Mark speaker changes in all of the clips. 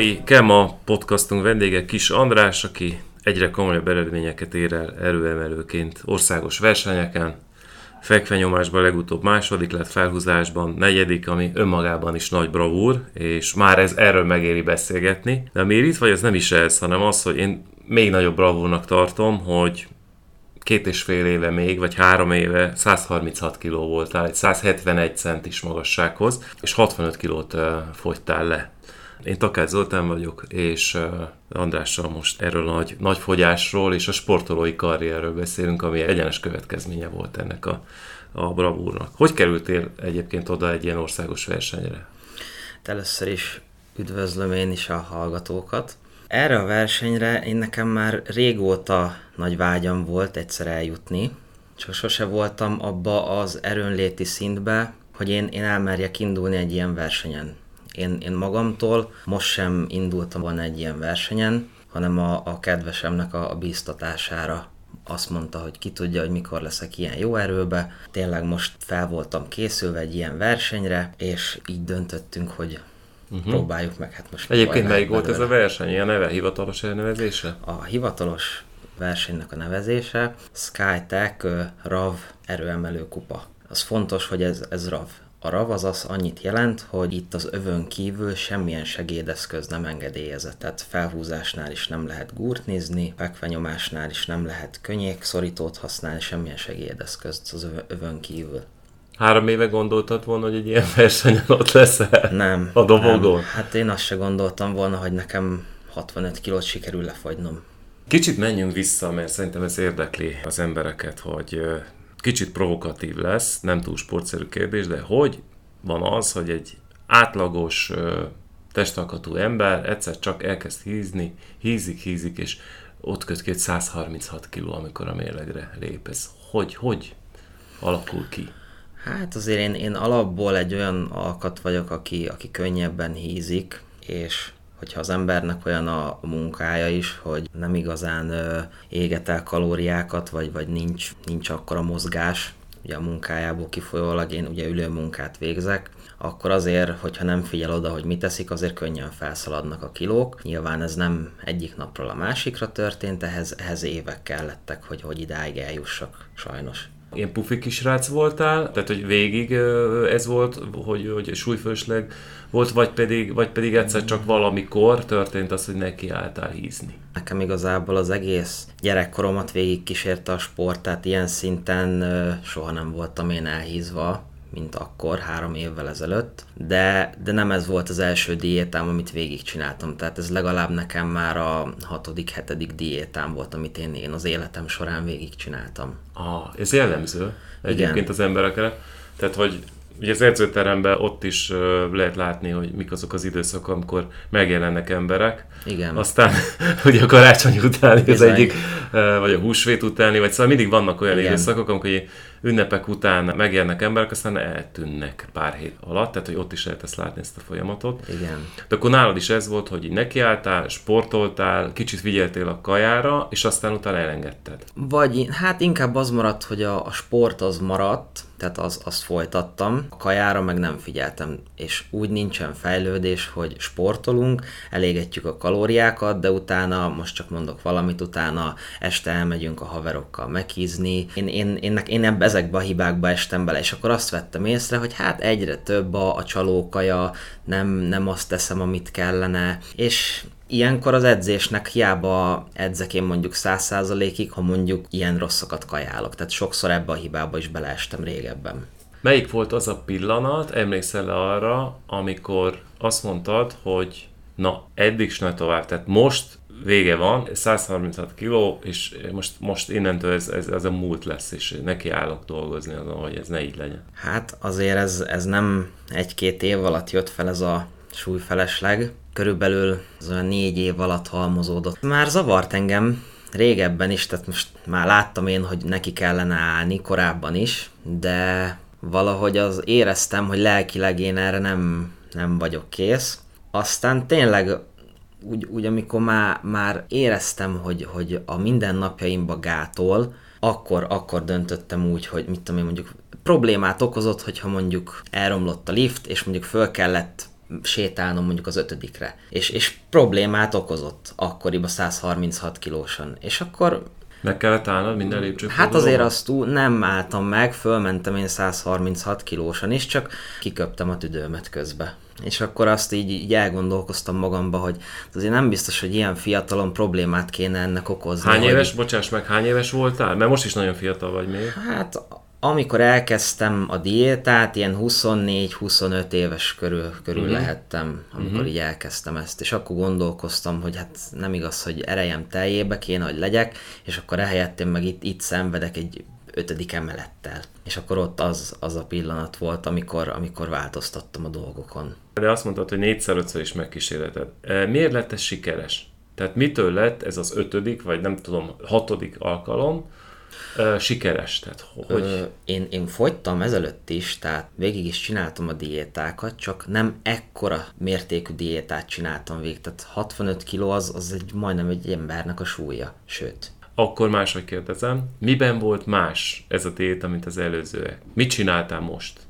Speaker 1: mai Kema podcastunk vendége Kis András, aki egyre komolyabb eredményeket ér el erőemelőként országos versenyeken. Fekvenyomásban legutóbb második lett felhúzásban, negyedik, ami önmagában is nagy bravúr, és már ez erről megéri beszélgetni. De miért itt vagy, ez nem is ez, hanem az, hogy én még nagyobb bravúrnak tartom, hogy két és fél éve még, vagy három éve 136 kg voltál, egy 171 centis magassághoz, és 65 kilót fogytál le. Én Takács Zoltán vagyok, és Andrással most erről a nagy, nagy fogyásról és a sportolói karrierről beszélünk, ami egyenes következménye volt ennek a, a bravúrnak. Hogy kerültél egyébként oda egy ilyen országos versenyre?
Speaker 2: Először is üdvözlöm én is a hallgatókat. Erre a versenyre én nekem már régóta nagy vágyam volt egyszer eljutni, csak sose voltam abba az erőnléti szintbe, hogy én, én elmerjek indulni egy ilyen versenyen. Én, én magamtól most sem indultam volna egy ilyen versenyen, hanem a, a kedvesemnek a, a bíztatására azt mondta, hogy ki tudja, hogy mikor leszek ilyen jó erőbe. Tényleg most fel voltam készülve egy ilyen versenyre, és így döntöttünk, hogy uh-huh. próbáljuk meg. Hát most
Speaker 1: Egyébként melyik volt ez a verseny? Ilyen neve, hivatalos elnevezése?
Speaker 2: A hivatalos versenynek a nevezése Skytech RAV erőemelő kupa. Az fontos, hogy ez, ez RAV. A RAV az az annyit jelent, hogy itt az övön kívül semmilyen segédeszköz nem engedélyezett. Tehát felhúzásnál is nem lehet gúrt nézni, fekvenyomásnál is nem lehet könnyék szorítót használni, semmilyen segédeszközt az övön kívül.
Speaker 1: Három éve gondoltad volna, hogy egy ilyen versenyen ott lesz
Speaker 2: Nem.
Speaker 1: A dobogón? Nem.
Speaker 2: Hát én azt se gondoltam volna, hogy nekem 65 kilót sikerül lefagynom.
Speaker 1: Kicsit menjünk vissza, mert szerintem ez érdekli az embereket, hogy kicsit provokatív lesz, nem túl sportszerű kérdés, de hogy van az, hogy egy átlagos testalkatú ember egyszer csak elkezd hízni, hízik, hízik, és ott köt ki 136 kg, amikor a mérlegre lép. Ez hogy, hogy alakul ki?
Speaker 2: Hát azért én, én alapból egy olyan alkat vagyok, aki, aki könnyebben hízik, és hogyha az embernek olyan a munkája is, hogy nem igazán éget el kalóriákat, vagy, vagy nincs, nincs akkor a mozgás, ugye a munkájából kifolyólag én ugye ülő munkát végzek, akkor azért, hogyha nem figyel oda, hogy mit teszik, azért könnyen felszaladnak a kilók. Nyilván ez nem egyik napról a másikra történt, ehhez, ehhez évek kellettek, hogy, hogy idáig eljussak, sajnos
Speaker 1: ilyen pufi kisrác voltál, tehát hogy végig ez volt, hogy, hogy súlyfősleg volt, vagy pedig, vagy pedig egyszer csak valamikor történt az, hogy neki álltál hízni?
Speaker 2: Nekem igazából az egész gyerekkoromat végig kísérte a sport, tehát ilyen szinten soha nem voltam én elhízva mint akkor, három évvel ezelőtt, de, de nem ez volt az első diétám, amit végigcsináltam, tehát ez legalább nekem már a hatodik, hetedik diétám volt, amit én, én az életem során végigcsináltam.
Speaker 1: Ah, ez jellemző egyébként Igen. az emberekre, tehát hogy Ugye az edzőteremben ott is lehet látni, hogy mik azok az időszak, amikor megjelennek emberek.
Speaker 2: Igen.
Speaker 1: Aztán ugye a karácsony utáni az egyik, vagy a húsvét utáni, vagy szóval mindig vannak olyan Igen. időszakok, amikor ünnepek után megjelennek emberek, aztán eltűnnek pár hét alatt, tehát hogy ott is lehet ezt látni, ezt a folyamatot.
Speaker 2: Igen.
Speaker 1: De akkor nálad is ez volt, hogy nekiálltál, sportoltál, kicsit figyeltél a kajára, és aztán utána elengedted.
Speaker 2: Vagy hát inkább az maradt, hogy a, a sport az maradt, tehát az, azt folytattam, a kajára meg nem figyeltem, és úgy nincsen fejlődés, hogy sportolunk, elégetjük a kalóriákat, de utána, most csak mondok valamit, utána este elmegyünk a haverokkal meghízni. Én, én, én, én ebbe, ezekbe a hibákba estem bele, és akkor azt vettem észre, hogy hát egyre több a, a csalókaja, nem, nem azt teszem, amit kellene, és Ilyenkor az edzésnek hiába edzek én mondjuk 100%-ig, ha mondjuk ilyen rosszakat kajálok. Tehát sokszor ebbe a hibába is beleestem régebben.
Speaker 1: Melyik volt az a pillanat, emlékszel -e arra, amikor azt mondtad, hogy na, eddig ne tovább, tehát most vége van, 136 kiló, és most, most innentől ez, ez, ez a múlt lesz, és neki állok dolgozni azon, hogy ez ne így legyen.
Speaker 2: Hát azért ez, ez nem egy-két év alatt jött fel ez a súlyfelesleg, körülbelül az olyan négy év alatt halmozódott. Már zavart engem régebben is, tehát most már láttam én, hogy neki kellene állni korábban is, de valahogy az éreztem, hogy lelkileg én erre nem, nem vagyok kész. Aztán tényleg úgy, úgy amikor már, már éreztem, hogy, hogy a mindennapjaimba gátol, akkor, akkor döntöttem úgy, hogy mit tudom én mondjuk problémát okozott, hogyha mondjuk elromlott a lift, és mondjuk föl kellett sétálnom mondjuk az ötödikre. És, és problémát okozott akkoriban 136 kilósan. És akkor
Speaker 1: meg kellett állnod minden lépcsőfordulóban?
Speaker 2: Hát azért azt túl nem álltam meg, fölmentem én 136 kilósan is, csak kiköptem a tüdőmet közbe. És akkor azt így, így elgondolkoztam magamba, hogy azért nem biztos, hogy ilyen fiatalon problémát kéne ennek okozni.
Speaker 1: Hány
Speaker 2: hogy...
Speaker 1: éves, bocsáss meg, hány éves voltál? Mert most is nagyon fiatal vagy még.
Speaker 2: Hát amikor elkezdtem a diétát, ilyen 24-25 éves körül, körül uh-huh. lehettem, amikor uh-huh. így elkezdtem ezt, és akkor gondolkoztam, hogy hát nem igaz, hogy erejem teljébe kéne, hogy legyek, és akkor ehelyett én meg itt, itt szenvedek egy ötödik emelettel. És akkor ott az, az a pillanat volt, amikor, amikor változtattam a dolgokon.
Speaker 1: De azt mondtad, hogy négyszer ötször is megkísérleted. E, miért lett ez sikeres? Tehát mitől lett ez az ötödik, vagy nem tudom, hatodik alkalom, sikeres? Tehát, hogy... Ö,
Speaker 2: én, én fogytam ezelőtt is, tehát végig is csináltam a diétákat, csak nem ekkora mértékű diétát csináltam végig. Tehát 65 kg az, az egy majdnem egy embernek a súlya, sőt.
Speaker 1: Akkor máshogy kérdezem, miben volt más ez a diéta, mint az előző? Mit csináltál most?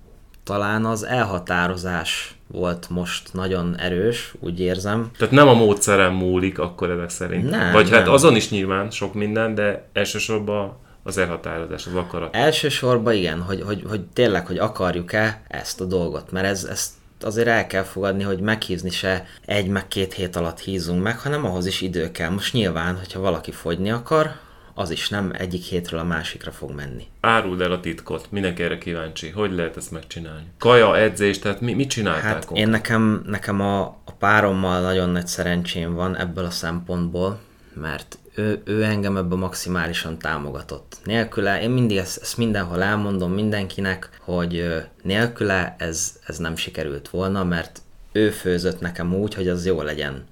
Speaker 2: Talán az elhatározás volt most nagyon erős, úgy érzem.
Speaker 1: Tehát nem a módszerem múlik akkor ezek szerint? Nem, Vagy hát nem. hát azon is nyilván sok minden, de elsősorban az elhatározás, az akarat.
Speaker 2: Elsősorban igen, hogy, hogy, hogy tényleg, hogy akarjuk-e ezt a dolgot, mert ez, ezt azért el kell fogadni, hogy meghízni se egy meg két hét alatt hízunk meg, hanem ahhoz is idő kell. Most nyilván, hogyha valaki fogyni akar, az is nem egyik hétről a másikra fog menni.
Speaker 1: Áruld el a titkot, mindenki erre kíváncsi. Hogy lehet ezt megcsinálni? Kaja, edzés, tehát mi, mit csináltál? Hát
Speaker 2: konkrét? én nekem, nekem a, a párommal nagyon nagy szerencsém van ebből a szempontból, mert ő, ő engem ebben maximálisan támogatott. Nélküle, én mindig ezt, ezt mindenhol elmondom mindenkinek, hogy nélküle ez, ez nem sikerült volna, mert ő főzött nekem úgy, hogy az jó legyen.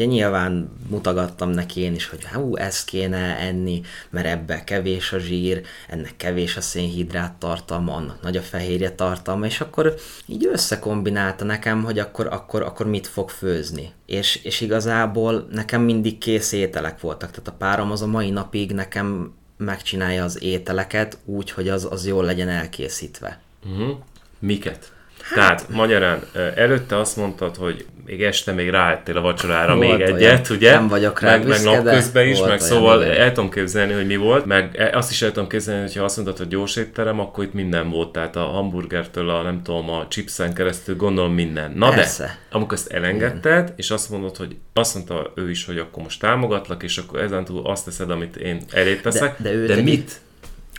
Speaker 2: Ugye nyilván mutogattam neki én is, hogy hú, ezt kéne enni, mert ebbe kevés a zsír, ennek kevés a szénhidrát tartalma, annak nagy a fehérje tartalma, és akkor így összekombinálta nekem, hogy akkor, akkor, akkor mit fog főzni. És, és igazából nekem mindig kész ételek voltak, tehát a párom az a mai napig nekem megcsinálja az ételeket úgy, hogy az, az jól legyen elkészítve.
Speaker 1: Uh-huh. Miket? Tehát magyarán előtte azt mondtad, hogy még este még ráettél a vacsorára volt még egyet, olyan. ugye?
Speaker 2: Nem vagyok rá
Speaker 1: meg, büszke, meg napközben is, meg olyan, szóval igen. el tudom képzelni, hogy mi volt, meg e, azt is el tudom képzelni, hogy ha azt mondtad, hogy gyors étterem, akkor itt minden volt, tehát a hamburgertől a nem tudom, a chipsen keresztül gondolom minden. Na Persze. de, amikor ezt elengedted, igen. és azt mondod, hogy azt mondta ő is, hogy akkor most támogatlak, és akkor ezentúl azt teszed, amit én elé teszek, de, de, de mit?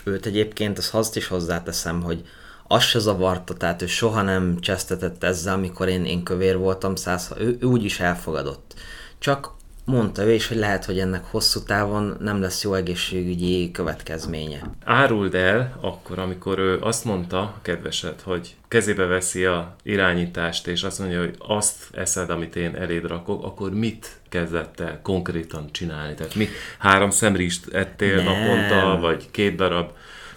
Speaker 2: Őt egyébként, azt is hozzáteszem, hogy az se zavarta, tehát ő soha nem csesztetett ezzel, amikor én, én kövér voltam, száz, ő, ő úgy is elfogadott. Csak mondta ő is, hogy lehet, hogy ennek hosszú távon nem lesz jó egészségügyi következménye.
Speaker 1: Áruld el akkor, amikor ő azt mondta, kedvesed, hogy kezébe veszi a irányítást, és azt mondja, hogy azt eszed, amit én eléd rakok, akkor mit kezdett el konkrétan csinálni? Tehát mi három szemrist ettél nem. naponta, vagy két darab,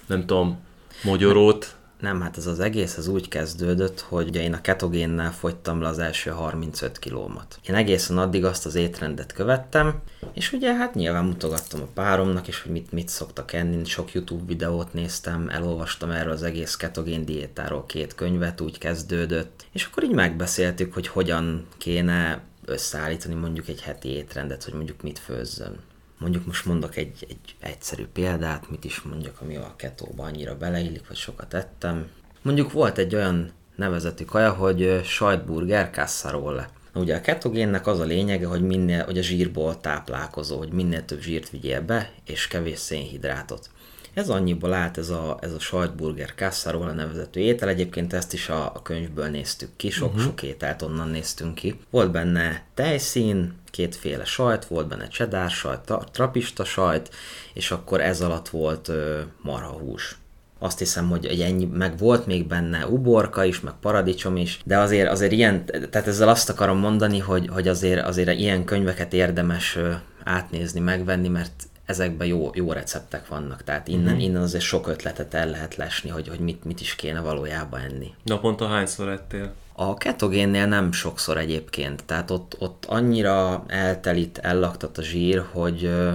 Speaker 1: nem tudom, mogyorót?
Speaker 2: Nem, hát ez az egész az úgy kezdődött, hogy én a ketogénnel fogytam le az első 35 kilómat. Én egészen addig azt az étrendet követtem, és ugye hát nyilván mutogattam a páromnak, és hogy mit, mit szoktak enni, sok YouTube videót néztem, elolvastam erről az egész ketogén diétáról két könyvet, úgy kezdődött, és akkor így megbeszéltük, hogy hogyan kéne összeállítani mondjuk egy heti étrendet, hogy mondjuk mit főzzön. Mondjuk most mondok egy, egy egyszerű példát, mit is mondjak, ami a ketóba annyira beleillik, vagy sokat ettem. Mondjuk volt egy olyan nevezetű kaja, hogy sajtburger casserole. Ugye a ketogénnek az a lényege, hogy, minél, hogy a zsírból táplálkozó, hogy minél több zsírt vigyél be, és kevés szénhidrátot. Ez annyiból állt ez a, ez a sajtburger casserole nevezetű étel, egyébként ezt is a, a könyvből néztük ki, sok-sok uh-huh. ételt onnan néztünk ki. Volt benne tejszín, kétféle sajt, volt benne cheddar sajt, trapista sajt, és akkor ez alatt volt ö, marhahús. Azt hiszem, hogy egy ennyi, meg volt még benne uborka is, meg paradicsom is, de azért, azért ilyen, tehát ezzel azt akarom mondani, hogy, hogy azért, azért ilyen könyveket érdemes átnézni, megvenni, mert ezekben jó, jó receptek vannak, tehát innen, uh-huh. innen azért sok ötletet el lehet lesni, hogy, hogy mit, mit is kéne valójában enni.
Speaker 1: Naponta hányszor ettél?
Speaker 2: A ketogénnél nem sokszor egyébként, tehát ott, ott annyira eltelít, ellaktat a zsír, hogy ö,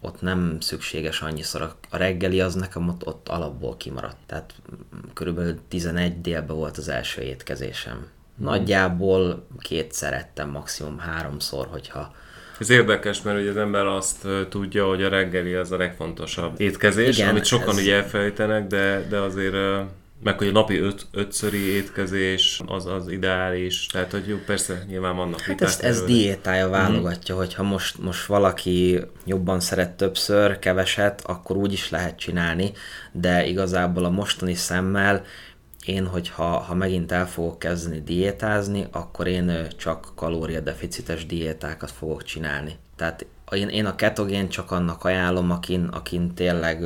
Speaker 2: ott nem szükséges annyiszor. A, a reggeli az nekem ott, ott alapból kimaradt, tehát körülbelül 11 délben volt az első étkezésem. Nagyjából kétszer ettem, maximum háromszor, hogyha
Speaker 1: ez érdekes, mert ugye az ember azt tudja, hogy a reggeli az a legfontosabb étkezés, Igen, amit sokan ez... ugye elfelejtenek, de, de azért meg hogy a napi öt, ötszöri étkezés az az ideális, tehát hogy jó, persze nyilván vannak
Speaker 2: hát ezt, ez diétája mhm. válogatja, mm-hmm. hogyha most, most valaki jobban szeret többször, keveset, akkor úgy is lehet csinálni, de igazából a mostani szemmel én, hogyha ha megint el fogok kezdeni diétázni, akkor én csak kalóriadeficites diétákat fogok csinálni. Tehát én, én a ketogén csak annak ajánlom, akin, akin tényleg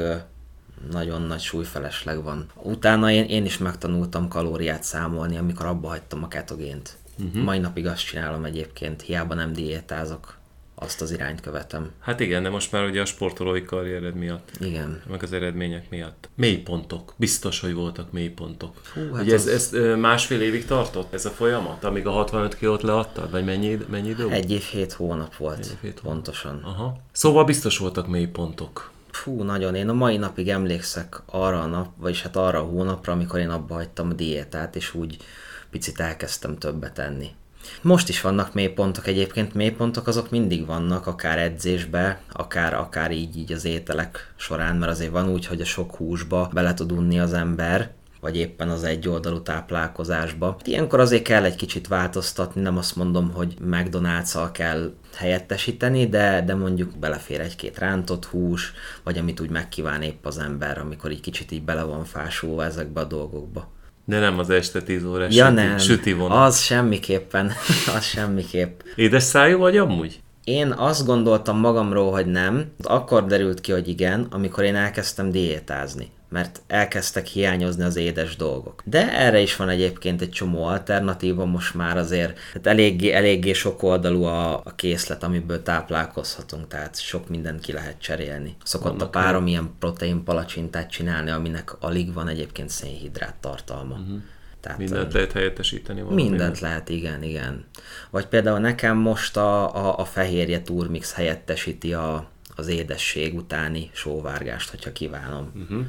Speaker 2: nagyon nagy súlyfelesleg van. Utána én, én is megtanultam kalóriát számolni, amikor abba hagytam a ketogént. Uh-huh. Mai napig azt csinálom egyébként, hiába nem diétázok azt az irányt követem.
Speaker 1: Hát igen, de most már ugye a sportolói karriered miatt.
Speaker 2: Igen.
Speaker 1: Meg az eredmények miatt. Mélypontok. Biztos, hogy voltak mélypontok. Hú, hát ugye az... ez, ez másfél évig tartott ez a folyamat, amíg a 65 kilót leadtad? Vagy mennyi, mennyi idő?
Speaker 2: Egy év, hét hónap volt. Egy év, hét pontosan.
Speaker 1: Aha. Szóval biztos voltak mélypontok.
Speaker 2: Fú, nagyon. Én a mai napig emlékszek arra a nap, vagyis hát arra a hónapra, amikor én abba hagytam a diétát, és úgy picit elkezdtem többet enni. Most is vannak mélypontok egyébként, mélypontok azok mindig vannak, akár edzésbe, akár, akár így, így az ételek során, mert azért van úgy, hogy a sok húsba bele tud unni az ember, vagy éppen az egy oldalú táplálkozásba. Ilyenkor azért kell egy kicsit változtatni, nem azt mondom, hogy McDonald's-al kell helyettesíteni, de, de mondjuk belefér egy-két rántott hús, vagy amit úgy megkíván épp az ember, amikor egy kicsit így bele van fásulva ezekbe a dolgokba.
Speaker 1: De nem az este 10 órás
Speaker 2: ja, süti, nem. süti vonat. Az semmiképpen, az semmiképp.
Speaker 1: Édes szájú vagy amúgy?
Speaker 2: Én azt gondoltam magamról, hogy nem. Akkor derült ki, hogy igen, amikor én elkezdtem diétázni mert elkezdtek hiányozni az édes dolgok. De erre is van egyébként egy csomó alternatíva, most már azért hát eléggé, eléggé sok oldalú a, a készlet, amiből táplálkozhatunk, tehát sok mindent ki lehet cserélni. Szokott Vannak a párom ilyen protein palacsintát csinálni, aminek alig van egyébként szénhidrát tartalma. Uh-huh.
Speaker 1: Tehát, mindent lehet helyettesíteni
Speaker 2: valamivel. Mindent lehet, igen, igen. Vagy például nekem most a, a, a fehérje turmix helyettesíti a, az édesség utáni sóvárgást, hogyha kívánom. Uh-huh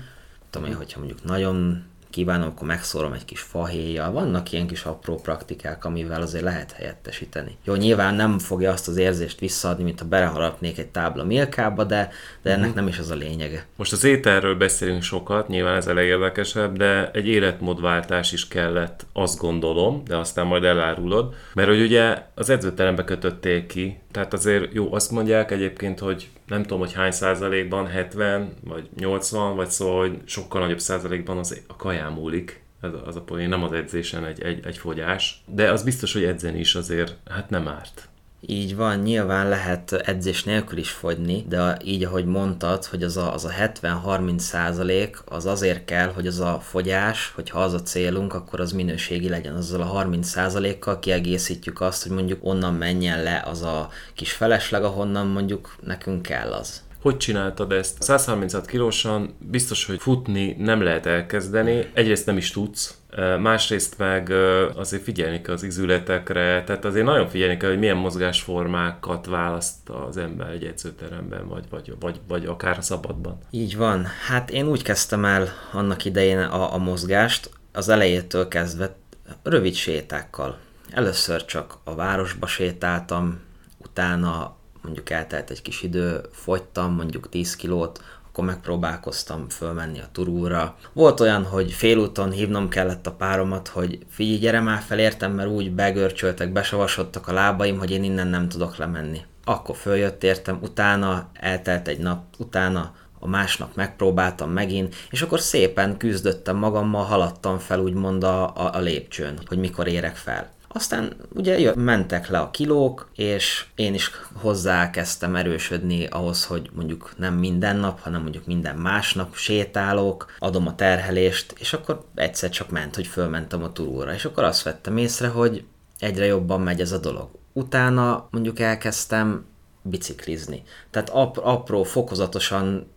Speaker 2: tudom én, hogyha mondjuk nagyon kívánom, akkor megszórom egy kis fahéjjal. Vannak ilyen kis apró praktikák, amivel azért lehet helyettesíteni. Jó, nyilván nem fogja azt az érzést visszaadni, mint ha beleharapnék egy tábla milkába, de, de ennek uh-huh. nem is az a lényege.
Speaker 1: Most az ételről beszélünk sokat, nyilván ez a legérdekesebb, de egy életmódváltás is kellett, azt gondolom, de aztán majd elárulod, mert hogy ugye az edzőterembe kötötték ki, tehát azért jó, azt mondják egyébként, hogy nem tudom, hogy hány százalékban, 70 vagy 80, vagy szóval, hogy sokkal nagyobb százalékban az a kaján múlik. Ez az a poén, nem az edzésen egy, egy, egy fogyás. De az biztos, hogy edzeni is azért, hát nem árt.
Speaker 2: Így van, nyilván lehet edzés nélkül is fogyni, de így ahogy mondtad, hogy az a, az a 70-30 százalék az azért kell, hogy az a fogyás, hogyha az a célunk, akkor az minőségi legyen. Azzal a 30 százalékkal kiegészítjük azt, hogy mondjuk onnan menjen le az a kis felesleg, ahonnan mondjuk nekünk kell az.
Speaker 1: Hogy csináltad ezt? 136 kilósan biztos, hogy futni nem lehet elkezdeni. Egyrészt nem is tudsz, másrészt meg azért figyelni kell az izületekre, tehát azért nagyon figyelni kell, hogy milyen mozgásformákat választ az ember egy edzőteremben, vagy, vagy, vagy, vagy akár a szabadban.
Speaker 2: Így van. Hát én úgy kezdtem el annak idején a, a mozgást, az elejétől kezdve rövid sétákkal. Először csak a városba sétáltam, utána mondjuk eltelt egy kis idő, fogytam mondjuk 10 kilót, akkor megpróbálkoztam fölmenni a turúra. Volt olyan, hogy félúton hívnom kellett a páromat, hogy figyelj, gyere már fel, mert úgy begörcsöltek, besavasodtak a lábaim, hogy én innen nem tudok lemenni. Akkor följött értem, utána eltelt egy nap, utána a másnap megpróbáltam megint, és akkor szépen küzdöttem magammal, haladtam fel úgymond a, a, a lépcsőn, hogy mikor érek fel. Aztán ugye jött, mentek le a kilók, és én is hozzá kezdtem erősödni ahhoz, hogy mondjuk nem minden nap, hanem mondjuk minden másnap sétálok, adom a terhelést, és akkor egyszer csak ment, hogy fölmentem a turúra, és akkor azt vettem észre, hogy egyre jobban megy ez a dolog. Utána mondjuk elkezdtem biciklizni. Tehát ap- apró, fokozatosan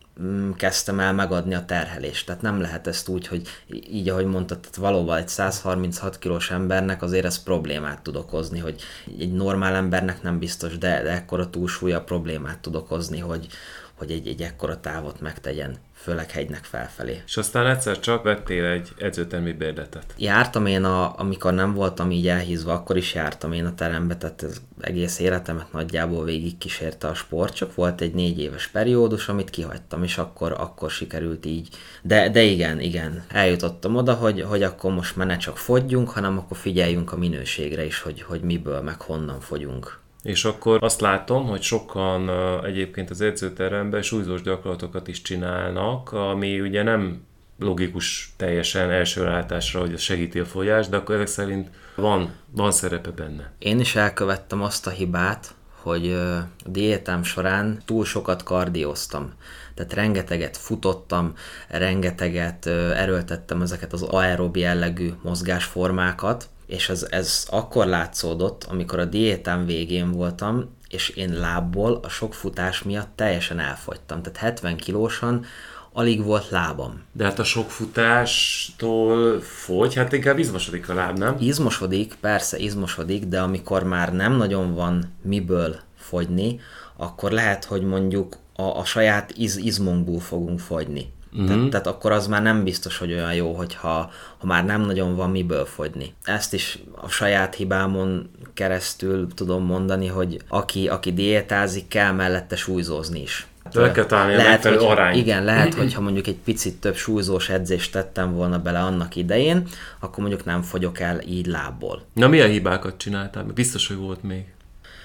Speaker 2: kezdtem el megadni a terhelést. Tehát nem lehet ezt úgy, hogy így, ahogy mondtad, tehát valóban egy 136 kilós embernek azért ez problémát tud okozni, hogy egy normál embernek nem biztos, de, de ekkora túlsúlya problémát tud okozni, hogy, hogy egy, egy ekkora távot megtegyen főleg hegynek felfelé.
Speaker 1: És aztán egyszer csak vettél egy edzőtermi bérletet.
Speaker 2: Jártam én, a, amikor nem voltam így elhízva, akkor is jártam én a terembe, tehát ez egész életemet nagyjából végig kísérte a sport, csak volt egy négy éves periódus, amit kihagytam, és akkor, akkor sikerült így. De, de igen, igen, eljutottam oda, hogy, hogy akkor most már ne csak fogyjunk, hanem akkor figyeljünk a minőségre is, hogy, hogy miből, meg honnan fogyunk.
Speaker 1: És akkor azt látom, hogy sokan egyébként az edzőteremben súlyzós gyakorlatokat is csinálnak, ami ugye nem logikus teljesen első látásra, hogy ez segíti a fogyást, de akkor ezek szerint van, van szerepe benne.
Speaker 2: Én is elkövettem azt a hibát, hogy a diétám során túl sokat kardioztam. Tehát rengeteget futottam, rengeteget erőltettem ezeket az aerobi jellegű mozgásformákat, és ez, ez akkor látszódott, amikor a diétám végén voltam, és én lábból a sok futás miatt teljesen elfogytam. Tehát 70 kilósan alig volt lábam.
Speaker 1: De hát a sok futástól fogy, hát inkább izmosodik a láb, nem?
Speaker 2: Izmosodik, persze izmosodik, de amikor már nem nagyon van miből fogyni, akkor lehet, hogy mondjuk a, a saját iz, izmunkból fogunk fogyni. Uh-huh. Tehát, tehát akkor az már nem biztos, hogy olyan jó, hogyha ha már nem nagyon van miből fogyni. Ezt is a saját hibámon keresztül tudom mondani, hogy aki, aki diétázik, kell mellette súlyzózni is.
Speaker 1: Le kell találni lehet, hogy, arányt.
Speaker 2: Igen, lehet, hogyha mondjuk egy picit több súlyzós edzést tettem volna bele annak idején, akkor mondjuk nem fogyok el így lábból.
Speaker 1: Na milyen hibákat csináltál? Biztos, hogy volt még.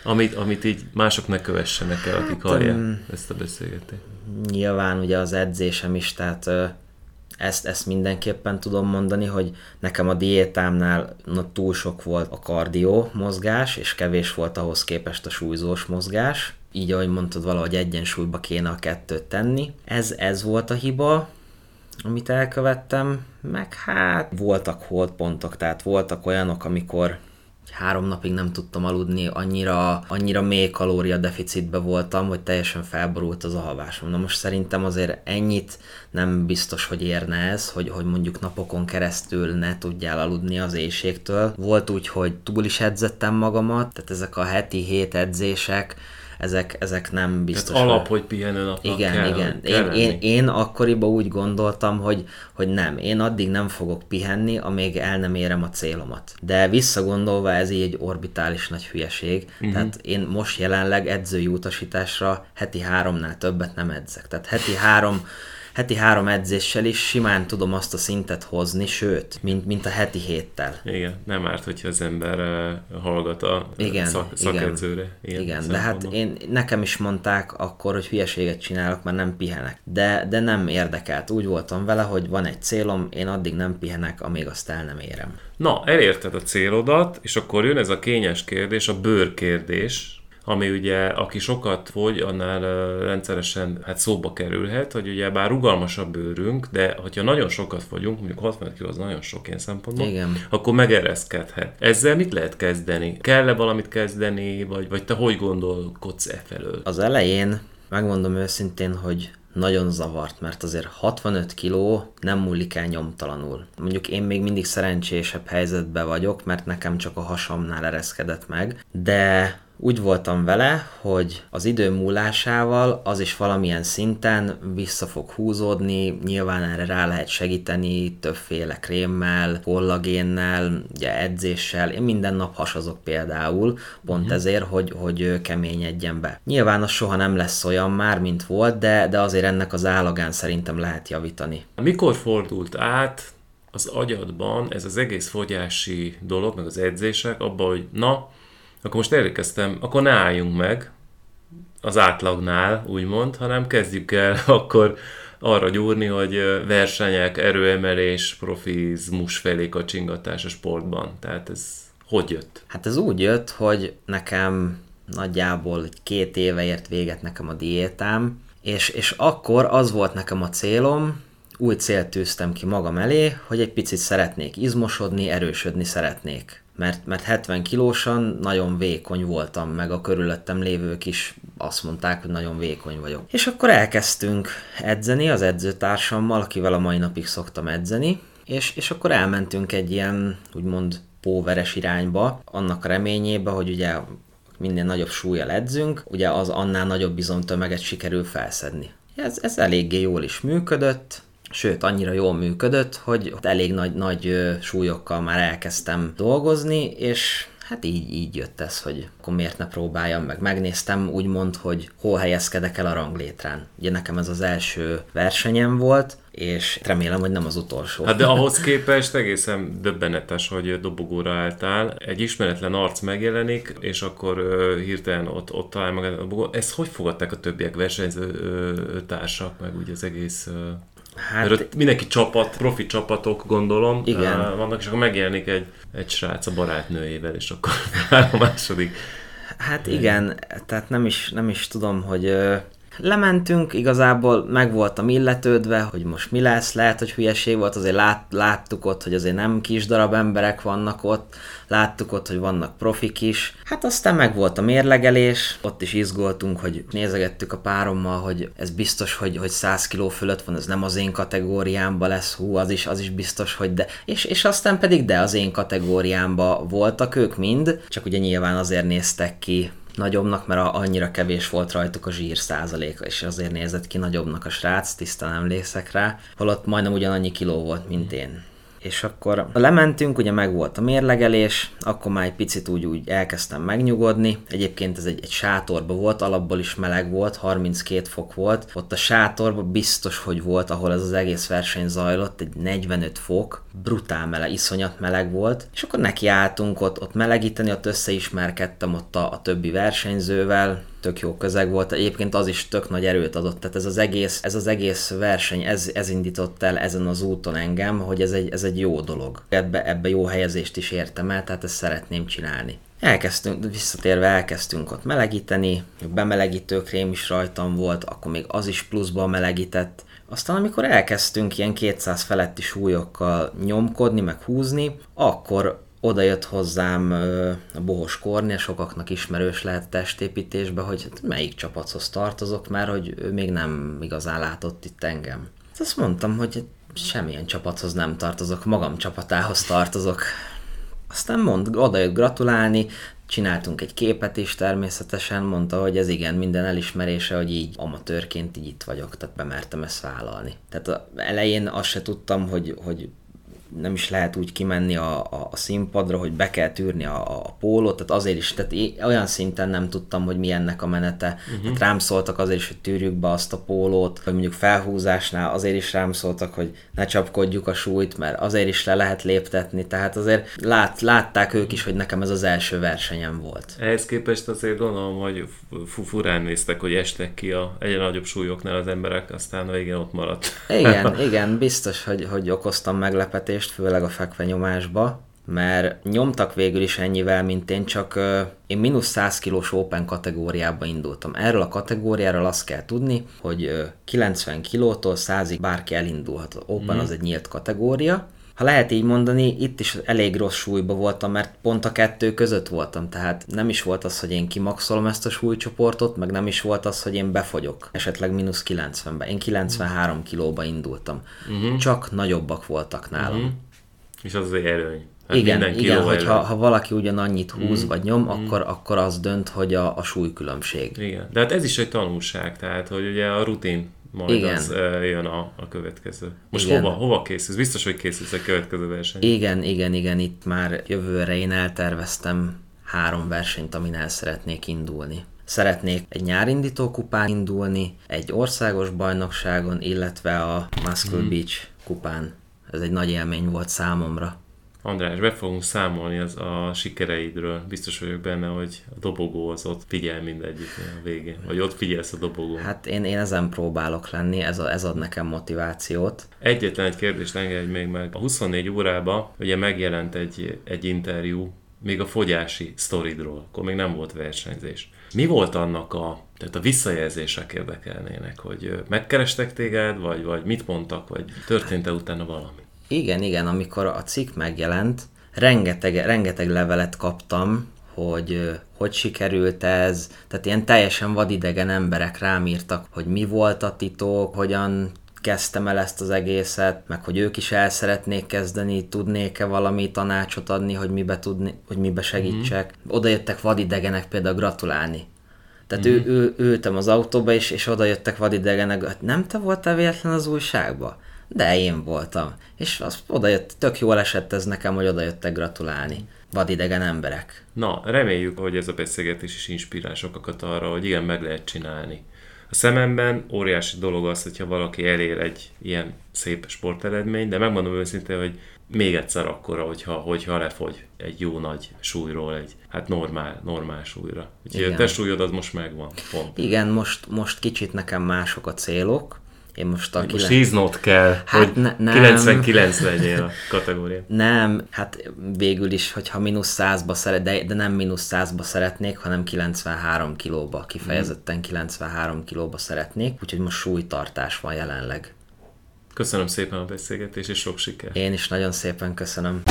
Speaker 1: Amit, amit így mások ne kövessenek el, akik hát, hallják um, ezt a beszélgetést.
Speaker 2: Nyilván ugye az edzésem is, tehát ezt, ezt mindenképpen tudom mondani, hogy nekem a diétámnál na, túl sok volt a kardió mozgás, és kevés volt ahhoz képest a súlyzós mozgás. Így, ahogy mondtad, valahogy egyensúlyba kéne a kettőt tenni. Ez, ez volt a hiba, amit elkövettem, meg hát voltak holdpontok, tehát voltak olyanok, amikor három napig nem tudtam aludni, annyira, annyira mély kalória deficitbe voltam, hogy teljesen felborult az alvásom. Na most szerintem azért ennyit nem biztos, hogy érne ez, hogy, hogy mondjuk napokon keresztül ne tudjál aludni az éjségtől. Volt úgy, hogy túl is edzettem magamat, tehát ezek a heti hét edzések, ezek, ezek nem biztos.
Speaker 1: Tehát alap, hogy pihenőnapnak
Speaker 2: Igen,
Speaker 1: kell,
Speaker 2: igen.
Speaker 1: Kell
Speaker 2: én, én, én akkoriban úgy gondoltam, hogy, hogy nem, én addig nem fogok pihenni, amíg el nem érem a célomat. De visszagondolva ez így egy orbitális nagy hülyeség. Uh-huh. Tehát én most jelenleg edzői utasításra heti háromnál többet nem edzek. Tehát heti három heti három edzéssel is simán tudom azt a szintet hozni, sőt, mint, mint a heti héttel.
Speaker 1: Igen, nem árt, hogyha az ember uh, hallgat a igen, szak, szakedzőre.
Speaker 2: Igen, igen de hát én, nekem is mondták akkor, hogy hülyeséget csinálok, mert nem pihenek. De, de nem érdekelt. Úgy voltam vele, hogy van egy célom, én addig nem pihenek, amíg azt el nem érem.
Speaker 1: Na, elérted a célodat, és akkor jön ez a kényes kérdés, a bőr kérdés, ami ugye, aki sokat fogy, annál rendszeresen hát szóba kerülhet, hogy ugye bár rugalmasabb bőrünk, de hogyha nagyon sokat fogyunk, mondjuk 60 kg az nagyon sok én szempontból,
Speaker 2: Igen.
Speaker 1: akkor megereszkedhet. Ezzel mit lehet kezdeni? Kell-e valamit kezdeni, vagy, vagy te hogy gondolkodsz e felől?
Speaker 2: Az elején megmondom őszintén, hogy nagyon zavart, mert azért 65 kiló nem múlik el nyomtalanul. Mondjuk én még mindig szerencsésebb helyzetben vagyok, mert nekem csak a hasamnál ereszkedett meg, de úgy voltam vele, hogy az idő múlásával az is valamilyen szinten vissza fog húzódni, nyilván erre rá lehet segíteni többféle krémmel, kollagénnel, ugye edzéssel, én minden nap hasazok például, pont uh-huh. ezért, hogy, hogy keményedjen be. Nyilván az soha nem lesz olyan már, mint volt, de, de azért ennek az állagán szerintem lehet javítani.
Speaker 1: Mikor fordult át az agyadban ez az egész fogyási dolog, meg az edzések, abba, hogy na, akkor most elkezdtem, akkor ne álljunk meg az átlagnál, úgymond, hanem kezdjük el akkor arra gyúrni, hogy versenyek, erőemelés, profizmus felé kacsingatás a sportban. Tehát ez hogy jött?
Speaker 2: Hát ez úgy jött, hogy nekem nagyjából két éve ért véget nekem a diétám, és, és akkor az volt nekem a célom, új célt tűztem ki magam elé, hogy egy picit szeretnék izmosodni, erősödni szeretnék mert, mert 70 kilósan nagyon vékony voltam, meg a körülöttem lévők is azt mondták, hogy nagyon vékony vagyok. És akkor elkezdtünk edzeni az edzőtársammal, akivel a mai napig szoktam edzeni, és, és akkor elmentünk egy ilyen, úgymond póveres irányba, annak reményébe, hogy ugye minél nagyobb súlyjal edzünk, ugye az annál nagyobb bizomtömeget sikerül felszedni. Ez, ez eléggé jól is működött, sőt annyira jól működött, hogy elég nagy, nagy súlyokkal már elkezdtem dolgozni, és hát így, így jött ez, hogy akkor miért ne próbáljam meg. Megnéztem úgymond, hogy hol helyezkedek el a ranglétrán. Ugye nekem ez az első versenyem volt, és remélem, hogy nem az utolsó.
Speaker 1: Hát de ahhoz képest egészen döbbenetes, hogy dobogóra álltál. Egy ismeretlen arc megjelenik, és akkor uh, hirtelen ott, ott talál magad a dobogó. Ezt hogy fogadták a többiek versenyző uh, társak, meg úgy az egész... Uh... Hát, Mert mindenki csapat, profi csapatok, gondolom,
Speaker 2: igen.
Speaker 1: vannak, és akkor megjelenik egy, egy srác a barátnőjével, és akkor a második.
Speaker 2: Hát igen, tehát nem is, nem is tudom, hogy Lementünk, igazából meg voltam illetődve, hogy most mi lesz, lehet, hogy hülyeség volt, azért lát, láttuk ott, hogy azért nem kis darab emberek vannak ott, láttuk ott, hogy vannak profik is. Hát aztán meg volt a mérlegelés, ott is izgultunk, hogy nézegettük a párommal, hogy ez biztos, hogy, hogy 100 kiló fölött van, ez nem az én kategóriámba lesz, hú, az is, az is biztos, hogy de. És, és aztán pedig de az én kategóriámba voltak ők mind, csak ugye nyilván azért néztek ki nagyobbnak, mert annyira kevés volt rajtuk a zsír százaléka, és azért nézett ki nagyobbnak a srác, tisztán emlékszek rá, holott majdnem ugyanannyi kiló volt, mint én és akkor lementünk, ugye meg volt a mérlegelés, akkor már egy picit úgy, úgy elkezdtem megnyugodni. Egyébként ez egy, egy sátorba volt, alapból is meleg volt, 32 fok volt. Ott a sátorban biztos, hogy volt, ahol ez az egész verseny zajlott, egy 45 fok, brutál meleg, iszonyat meleg volt. És akkor nekiálltunk ott, ott melegíteni, ott összeismerkedtem ott a, a többi versenyzővel, tök jó közeg volt. Egyébként az is tök nagy erőt adott. Tehát ez az egész, ez az egész verseny, ez, ez indított el ezen az úton engem, hogy ez egy, ez egy jó dolog. Ebbe, ebbe jó helyezést is értem el, tehát ezt szeretném csinálni. Elkezdtünk, visszatérve elkezdtünk ott melegíteni, bemelegítő krém is rajtam volt, akkor még az is pluszba melegített. Aztán amikor elkezdtünk ilyen 200 feletti súlyokkal nyomkodni, meg húzni, akkor oda jött hozzám a Bohos Kornél, sokaknak ismerős lehet testépítésbe, hogy hát melyik csapathoz tartozok, mert hogy ő még nem igazán látott itt engem. Hát azt mondtam, hogy semmilyen csapathoz nem tartozok, magam csapatához tartozok. Aztán mond, oda jött gratulálni, csináltunk egy képet is természetesen, mondta, hogy ez igen, minden elismerése, hogy így amatőrként így itt vagyok, tehát bemertem ezt vállalni. Tehát elején azt se tudtam, hogy, hogy nem is lehet úgy kimenni a, a, a színpadra, hogy be kell tűrni a, a pólót, tehát azért is, tehát én olyan szinten nem tudtam, hogy mi ennek a menete. Uh-huh. Tehát rám szóltak azért is, hogy tűrjük be azt a pólót, vagy mondjuk felhúzásnál azért is rám szóltak, hogy ne csapkodjuk a súlyt, mert azért is le lehet léptetni, tehát azért lát, látták ők is, hogy nekem ez az első versenyem volt.
Speaker 1: Ehhez képest azért gondolom, hogy furán néztek, hogy estek ki a egyre nagyobb súlyoknál az emberek, aztán végén ott maradt.
Speaker 2: Igen, igen, biztos, hogy, hogy okoztam meglepetést, meglepetést, főleg a fekvenyomásba, mert nyomtak végül is ennyivel, mint én, csak én mínusz 100 kilós Open kategóriába indultam. Erről a kategóriáról azt kell tudni, hogy uh, 90 kilótól 100-ig bárki elindulhat. Open mm. az egy nyílt kategória, ha lehet így mondani, itt is elég rossz súlyba voltam, mert pont a kettő között voltam, tehát nem is volt az, hogy én kimaxolom ezt a súlycsoportot, meg nem is volt az, hogy én befogyok, esetleg mínusz 90-be. Én 93 kilóba indultam. Uh-huh. Csak nagyobbak voltak nálam. Uh-huh.
Speaker 1: És az az erőny.
Speaker 2: Hát igen, igen hogyha ha valaki ugyanannyit húz mm. vagy nyom, mm. akkor, akkor az dönt, hogy a, a súlykülönbség.
Speaker 1: Igen, de hát ez is egy tanulság, tehát hogy ugye a rutin majd Igen. az uh, jön a, a következő. Most igen. hova, hova készülsz? Biztos, hogy készülsz a következő verseny.
Speaker 2: Igen, igen, igen, itt már jövőre én elterveztem három versenyt, amin el szeretnék indulni. Szeretnék egy nyárindító kupán indulni, egy országos bajnokságon, illetve a Muscle mm. Beach kupán. Ez egy nagy élmény volt számomra.
Speaker 1: András, be fogunk számolni az a sikereidről. Biztos vagyok benne, hogy a dobogó az ott figyel mindegyik a végén. Vagy ott figyelsz a dobogón.
Speaker 2: Hát én, én ezen próbálok lenni, ez, a, ez ad nekem motivációt.
Speaker 1: Egyetlen egy kérdést engedj még meg. A 24 órában ugye megjelent egy, egy interjú még a fogyási sztoridról, akkor még nem volt versenyzés. Mi volt annak a, tehát a visszajelzések érdekelnének, hogy megkerestek téged, vagy, vagy mit mondtak, vagy történt-e utána valami?
Speaker 2: Igen, igen, amikor a cikk megjelent, rengeteg, rengeteg levelet kaptam, hogy hogy sikerült ez, tehát ilyen teljesen vadidegen emberek rám írtak, hogy mi volt a titok, hogyan kezdtem el ezt az egészet, meg hogy ők is el szeretnék kezdeni, tudnék-e valami tanácsot adni, hogy mibe, tudni, hogy mibe segítsek. Mm. Oda jöttek vadidegenek például gratulálni. Tehát mm. ő, ő, ültem az autóba, és, és oda jöttek vadidegenek, hát nem te voltál véletlen az újságba? De én voltam. És az oda jött, tök jól esett ez nekem, hogy oda jöttek gratulálni vadidegen emberek.
Speaker 1: Na, reméljük, hogy ez a beszélgetés is inspirál sokakat arra, hogy igen, meg lehet csinálni. A szememben óriási dolog az, hogyha valaki elér egy ilyen szép sporteredmény, de megmondom őszintén, hogy még egyszer akkora, hogyha, hogyha lefogy egy jó nagy súlyról, egy hát normál, normál súlyra. Úgyhogy Igen. a te súlyod az most megvan. Pont.
Speaker 2: Igen, most, most kicsit nekem mások a célok,
Speaker 1: én most a... Most híznod kell, hát hogy ne, nem. 99 legyél a kategória.
Speaker 2: Nem, hát végül is, hogyha mínusz 100-ba szeret, de, de nem mínusz 100-ba szeretnék, hanem 93 kilóba, kifejezetten 93 kilóba szeretnék, úgyhogy most súlytartás van jelenleg.
Speaker 1: Köszönöm szépen a beszélgetést, és sok sikert!
Speaker 2: Én is nagyon szépen köszönöm.